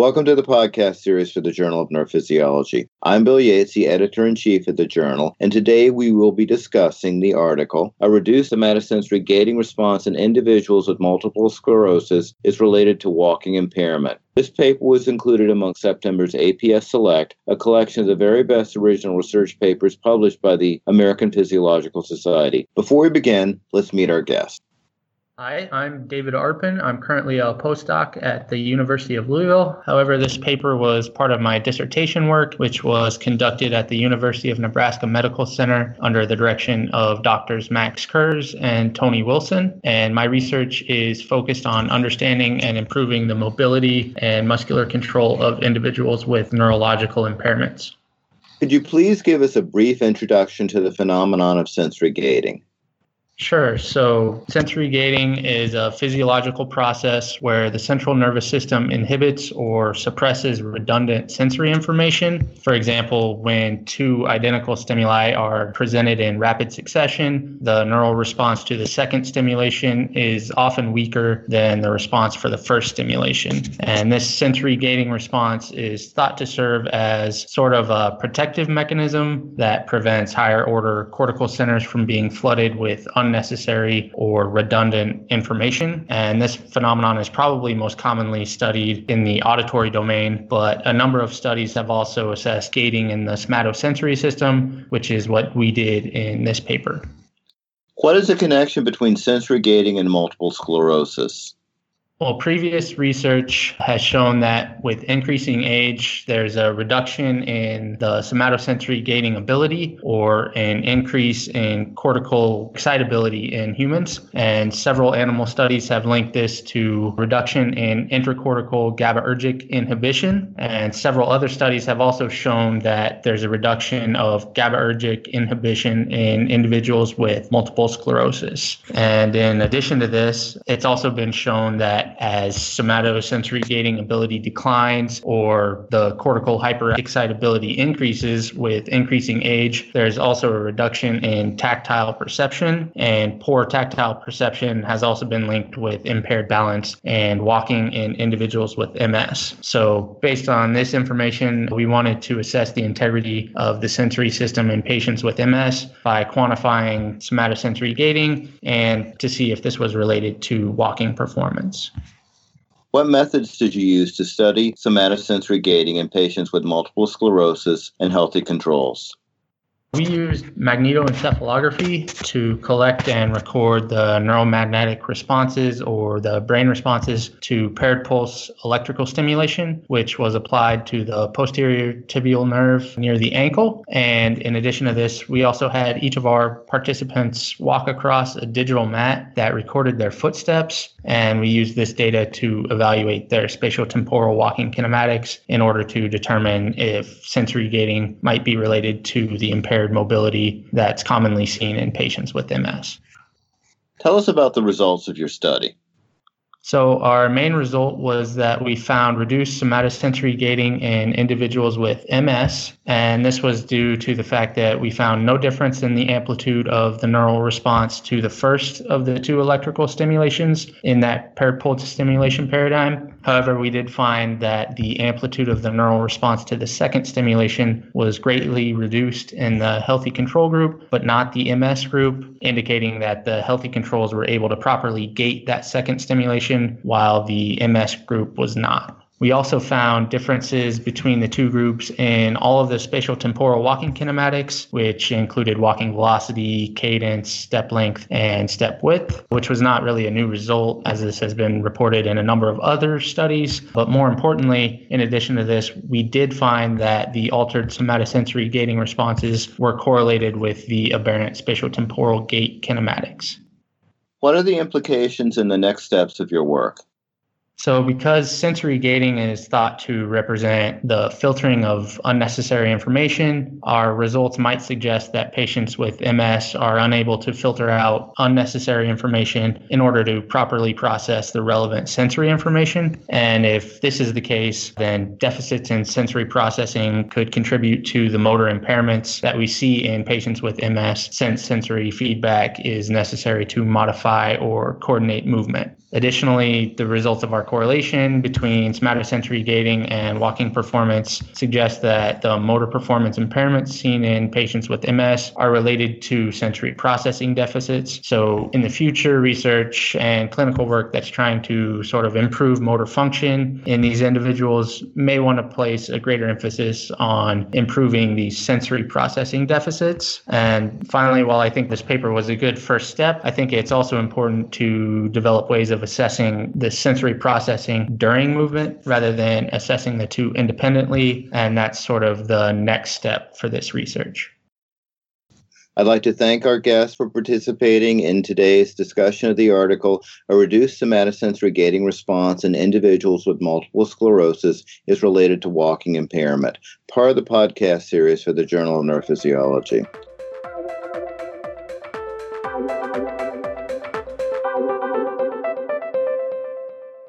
Welcome to the podcast series for the Journal of Neurophysiology. I'm Bill Yates, the editor in chief of the journal, and today we will be discussing the article A Reduced Somatosensory Gating Response in Individuals with Multiple Sclerosis is Related to Walking Impairment. This paper was included among September's APS Select, a collection of the very best original research papers published by the American Physiological Society. Before we begin, let's meet our guest. Hi, I'm David Arpin. I'm currently a postdoc at the University of Louisville. However, this paper was part of my dissertation work, which was conducted at the University of Nebraska Medical Center under the direction of doctors Max Kurz and Tony Wilson. And my research is focused on understanding and improving the mobility and muscular control of individuals with neurological impairments. Could you please give us a brief introduction to the phenomenon of sensory gating? Sure. So, sensory gating is a physiological process where the central nervous system inhibits or suppresses redundant sensory information. For example, when two identical stimuli are presented in rapid succession, the neural response to the second stimulation is often weaker than the response for the first stimulation. And this sensory gating response is thought to serve as sort of a protective mechanism that prevents higher order cortical centers from being flooded with un unnecessary or redundant information. And this phenomenon is probably most commonly studied in the auditory domain, but a number of studies have also assessed gating in the somatosensory system, which is what we did in this paper. What is the connection between sensory gating and multiple sclerosis? Well, previous research has shown that with increasing age, there's a reduction in the somatosensory gating ability or an increase in cortical excitability in humans. And several animal studies have linked this to reduction in intracortical GABAergic inhibition. And several other studies have also shown that there's a reduction of GABAergic inhibition in individuals with multiple sclerosis. And in addition to this, it's also been shown that as somatosensory gating ability declines or the cortical hyperexcitability increases with increasing age, there's also a reduction in tactile perception. And poor tactile perception has also been linked with impaired balance and walking in individuals with MS. So, based on this information, we wanted to assess the integrity of the sensory system in patients with MS by quantifying somatosensory gating and to see if this was related to walking performance. What methods did you use to study somatosensory gating in patients with multiple sclerosis and healthy controls? We used magnetoencephalography to collect and record the neuromagnetic responses or the brain responses to paired pulse electrical stimulation, which was applied to the posterior tibial nerve near the ankle. And in addition to this, we also had each of our participants walk across a digital mat that recorded their footsteps. And we used this data to evaluate their spatial temporal walking kinematics in order to determine if sensory gating might be related to the impaired impaired mobility that's commonly seen in patients with MS. Tell us about the results of your study. So, our main result was that we found reduced somatosensory gating in individuals with MS. And this was due to the fact that we found no difference in the amplitude of the neural response to the first of the two electrical stimulations in that paired pulse stimulation paradigm. However, we did find that the amplitude of the neural response to the second stimulation was greatly reduced in the healthy control group, but not the MS group, indicating that the healthy controls were able to properly gate that second stimulation while the MS group was not. We also found differences between the two groups in all of the spatial temporal walking kinematics, which included walking velocity, cadence, step length, and step width, which was not really a new result as this has been reported in a number of other studies. But more importantly, in addition to this, we did find that the altered somatosensory gating responses were correlated with the aberrant spatial temporal gait kinematics. What are the implications and the next steps of your work? So, because sensory gating is thought to represent the filtering of unnecessary information, our results might suggest that patients with MS are unable to filter out unnecessary information in order to properly process the relevant sensory information. And if this is the case, then deficits in sensory processing could contribute to the motor impairments that we see in patients with MS, since sensory feedback is necessary to modify or coordinate movement. Additionally, the results of our correlation between somatosensory gating and walking performance suggest that the motor performance impairments seen in patients with MS are related to sensory processing deficits. So, in the future, research and clinical work that's trying to sort of improve motor function in these individuals may want to place a greater emphasis on improving these sensory processing deficits. And finally, while I think this paper was a good first step, I think it's also important to develop ways of of assessing the sensory processing during movement rather than assessing the two independently. And that's sort of the next step for this research. I'd like to thank our guests for participating in today's discussion of the article A Reduced Somatosensory Gating Response in Individuals with Multiple Sclerosis is Related to Walking Impairment, part of the podcast series for the Journal of Neurophysiology.